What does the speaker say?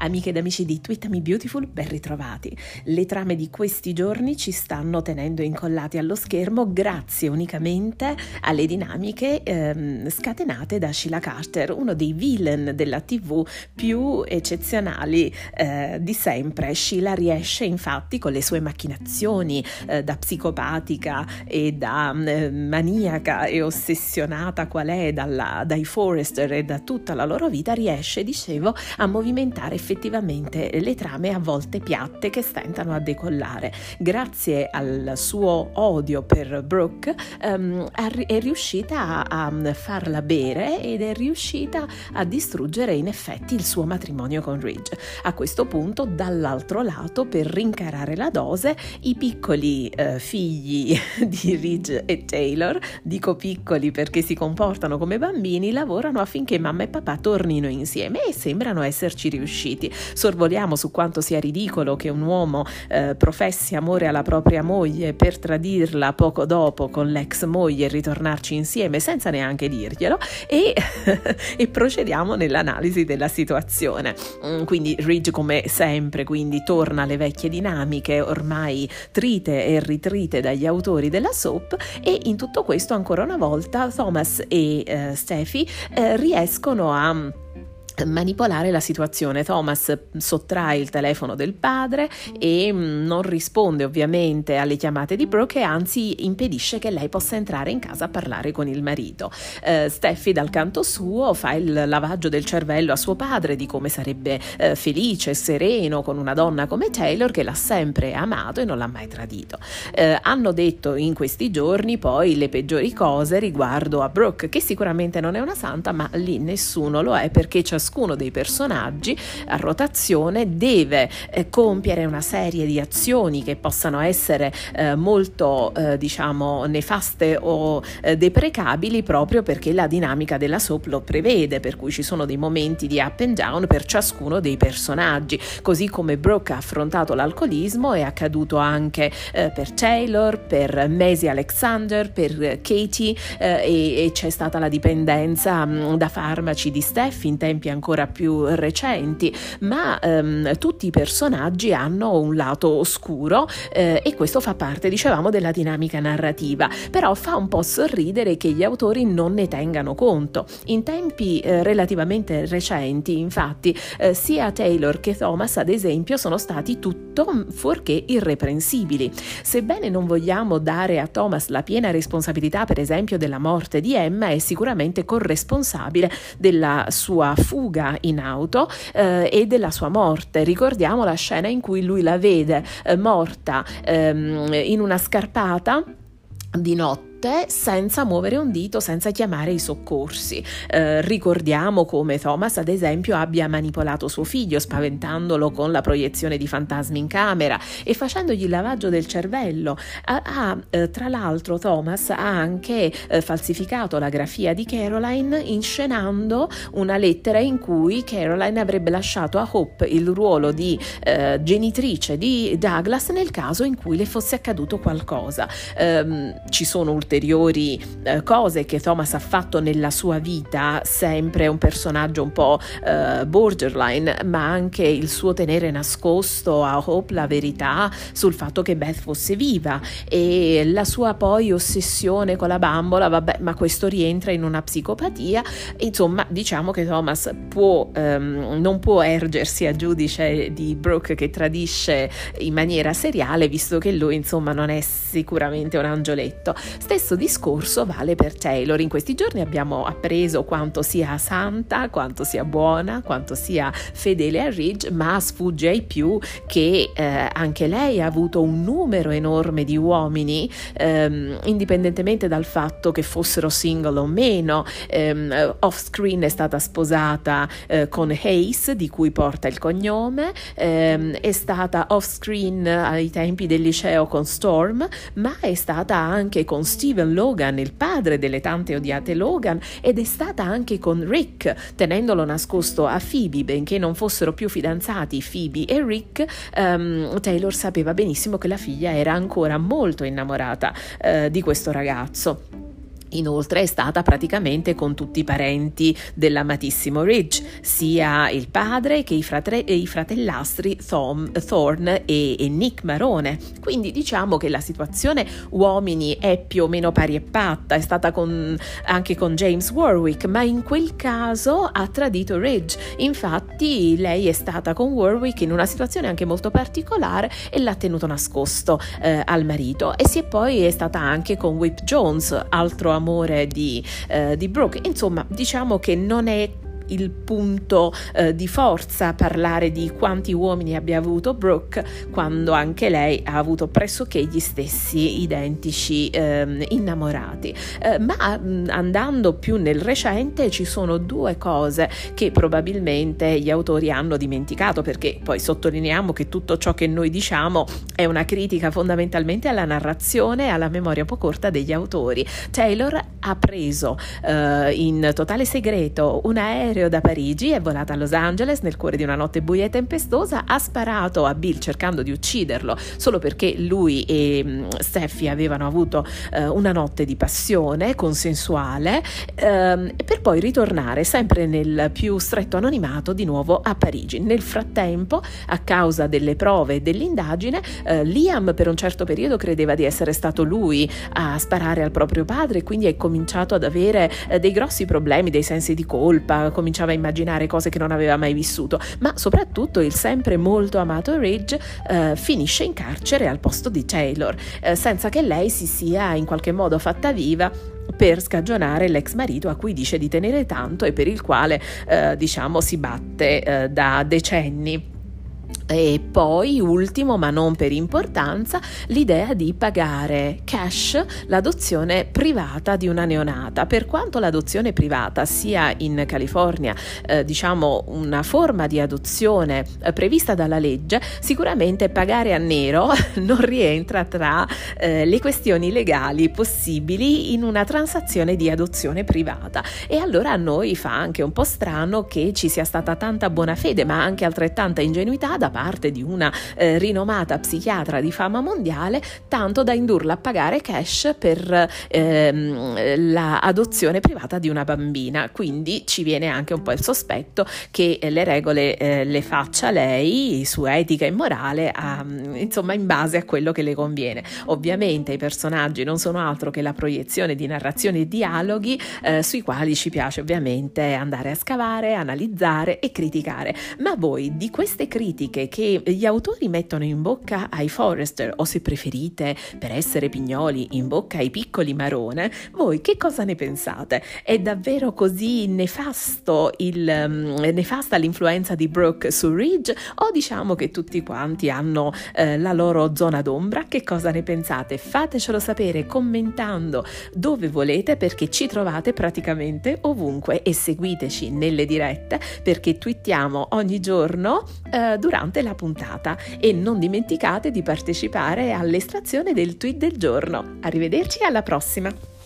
Amiche ed amici di Tweet Me Beautiful, ben ritrovati. Le trame di questi giorni ci stanno tenendo incollati allo schermo grazie unicamente alle dinamiche ehm, scatenate da Sheila Carter, uno dei villain della TV più eccezionali eh, di sempre. Sheila riesce infatti con le sue macchinazioni eh, da psicopatica e da eh, maniaca e ossessionata qual è dalla, dai Forrester e da tutta la loro vita, riesce, dicevo, a movimentare effettivamente le trame a volte piatte che stentano a decollare. Grazie al suo odio per Brooke um, è riuscita a, a farla bere ed è riuscita a distruggere in effetti il suo matrimonio con Ridge. A questo punto, dall'altro lato, per rincarare la dose, i piccoli uh, figli di Ridge e Taylor, dico piccoli perché si comportano come bambini, lavorano affinché mamma e papà tornino insieme e sembrano esserci riusciti riusciti. Sorvoliamo su quanto sia ridicolo che un uomo eh, professi amore alla propria moglie per tradirla poco dopo con l'ex moglie e ritornarci insieme senza neanche dirglielo e, e procediamo nell'analisi della situazione. Mm, quindi Ridge come sempre quindi torna alle vecchie dinamiche ormai trite e ritrite dagli autori della soap e in tutto questo ancora una volta Thomas e eh, Steffi eh, riescono a manipolare la situazione. Thomas sottrae il telefono del padre e mm, non risponde ovviamente alle chiamate di Brooke e anzi impedisce che lei possa entrare in casa a parlare con il marito. Uh, Steffi dal canto suo fa il lavaggio del cervello a suo padre di come sarebbe uh, felice e sereno con una donna come Taylor che l'ha sempre amato e non l'ha mai tradito. Uh, hanno detto in questi giorni poi le peggiori cose riguardo a Brooke che sicuramente non è una santa ma lì nessuno lo è perché ciascuno ciascuno dei personaggi a rotazione deve eh, compiere una serie di azioni che possano essere eh, molto eh, diciamo nefaste o eh, deprecabili proprio perché la dinamica della soap lo prevede per cui ci sono dei momenti di up and down per ciascuno dei personaggi. Così come Brooke ha affrontato l'alcolismo è accaduto anche eh, per Taylor per Maisie Alexander per Katie eh, e, e, c'è stata la dipendenza mh, da farmaci di Steph in tempi ancora più recenti, ma ehm, tutti i personaggi hanno un lato oscuro eh, e questo fa parte, dicevamo, della dinamica narrativa, però fa un po' sorridere che gli autori non ne tengano conto. In tempi eh, relativamente recenti, infatti, eh, sia Taylor che Thomas, ad esempio, sono stati tutto fuorché irreprensibili. Sebbene non vogliamo dare a Thomas la piena responsabilità, per esempio, della morte di Emma, è sicuramente corresponsabile della sua fuga fuga in auto eh, e della sua morte. Ricordiamo la scena in cui lui la vede eh, morta ehm, in una scarpata di notte notte senza muovere un dito, senza chiamare i soccorsi. Eh, ricordiamo come Thomas, ad esempio, abbia manipolato suo figlio, spaventandolo con la proiezione di fantasmi in camera e facendogli il lavaggio del cervello. Ha eh, tra l'altro, Thomas ha anche eh, falsificato la grafia di Caroline inscenando una lettera in cui Caroline avrebbe lasciato a Hope il ruolo di eh, genitrice di Douglas nel caso in cui le fosse accaduto qualcosa. Ehm, ci sono ulteriori ulteriori eh, cose che Thomas ha fatto nella sua vita, sempre un personaggio un po' eh, borderline, ma anche il suo tenere nascosto a Hope la verità sul fatto che Beth fosse viva e la sua poi ossessione con la bambola, vabbè, ma questo rientra in una psicopatia, insomma, diciamo che Thomas può, ehm, non può ergersi a giudice di Brooke che tradisce in maniera seriale, visto che lui, insomma, non è sicuramente un angioletto. Stesso stesso discorso vale per Taylor. In questi giorni abbiamo appreso quanto sia santa, quanto sia buona, quanto sia fedele a Ridge, ma sfugge ai più che eh, anche lei ha avuto un numero enorme di uomini, ehm, indipendentemente dal fatto che fossero single o meno. Ehm, off screen è stata sposata eh, con Hayes, di cui porta il cognome, ehm, è stata off screen ai tempi del liceo con Storm, ma è stata anche con Steve Steven Logan, il padre delle tante odiate Logan, ed è stata anche con Rick, tenendolo nascosto a Phoebe, benché non fossero più fidanzati Phoebe e Rick, um, Taylor sapeva benissimo che la figlia era ancora molto innamorata uh, di questo ragazzo. Inoltre è stata praticamente con tutti i parenti dell'amatissimo Ridge, sia il padre che i, fratre- i fratellastri Thom, Thorne e, e, Nick Marone. Quindi diciamo che la situazione uomini è più o meno pari e patta, è stata con, anche con James Warwick, ma in quel caso ha tradito Ridge. Infatti lei è stata con Warwick in una situazione anche molto particolare e l'ha tenuto nascosto eh, al marito e si è poi è stata anche con Whip Jones, altro amore di, eh, di Brooke. Insomma, diciamo che non è il punto eh, di forza parlare di quanti uomini abbia avuto Brooke quando anche lei ha avuto pressoché gli stessi identici eh, innamorati. Eh, ma andando più nel recente ci sono due cose che probabilmente gli autori hanno dimenticato perché poi sottolineiamo che tutto ciò che noi diciamo è una critica fondamentalmente alla narrazione e alla memoria un po' corta degli autori. Taylor ha preso eh, in totale segreto un aereo aereo da Parigi, è volata a Los Angeles nel cuore di una notte buia e tempestosa, ha sparato a Bill cercando di ucciderlo solo perché lui e mm, Steffi avevano avuto eh, una notte di passione consensuale ehm, per poi ritornare sempre nel più stretto anonimato di nuovo a Parigi. Nel frattempo, a causa delle prove e dell'indagine, eh, Liam per un certo periodo credeva di essere stato lui a sparare al proprio padre e quindi è cominciato ad avere eh, dei grossi problemi, dei sensi di colpa, cominciava a immaginare cose che non aveva mai vissuto, ma soprattutto il sempre molto amato Ridge eh, finisce in carcere al posto di Taylor, eh, senza che lei si sia in qualche modo fatta viva per scagionare l'ex marito a cui dice di tenere tanto e per il quale eh, diciamo si batte eh, da decenni. E poi, ultimo ma non per importanza, l'idea di pagare cash l'adozione privata di una neonata. Per quanto l'adozione privata sia in California, eh, diciamo, una forma di adozione eh, prevista dalla legge, sicuramente pagare a nero non rientra tra eh, le questioni legali possibili in una transazione di adozione privata. E allora a noi fa anche un po' strano che ci sia stata tanta buona fede, ma anche altrettanta ingenuità da parte di una eh, rinomata psichiatra di fama mondiale, tanto da indurla a pagare cash per ehm, l'adozione privata di una bambina. Quindi ci viene anche un po' il sospetto che le regole eh, le faccia lei su etica e morale, a, insomma, in base a quello che le conviene. Ovviamente i personaggi non sono altro che la proiezione di narrazioni e dialoghi eh, sui quali ci piace ovviamente andare a scavare, analizzare e criticare. Ma voi di queste critiche che gli autori mettono in bocca ai Forrester o se preferite, per essere pignoli, in bocca ai piccoli Marone, voi che cosa ne pensate? È davvero così nefasto il, um, nefasta l'influenza di Brooke su Ridge o diciamo che tutti quanti hanno eh, la loro zona d'ombra? Che cosa ne pensate? Fatecelo sapere commentando dove volete perché ci trovate praticamente ovunque e seguiteci nelle dirette perché twittiamo ogni giorno eh, durante durante la puntata e non dimenticate di partecipare all'estrazione del tweet del giorno. Arrivederci alla prossima!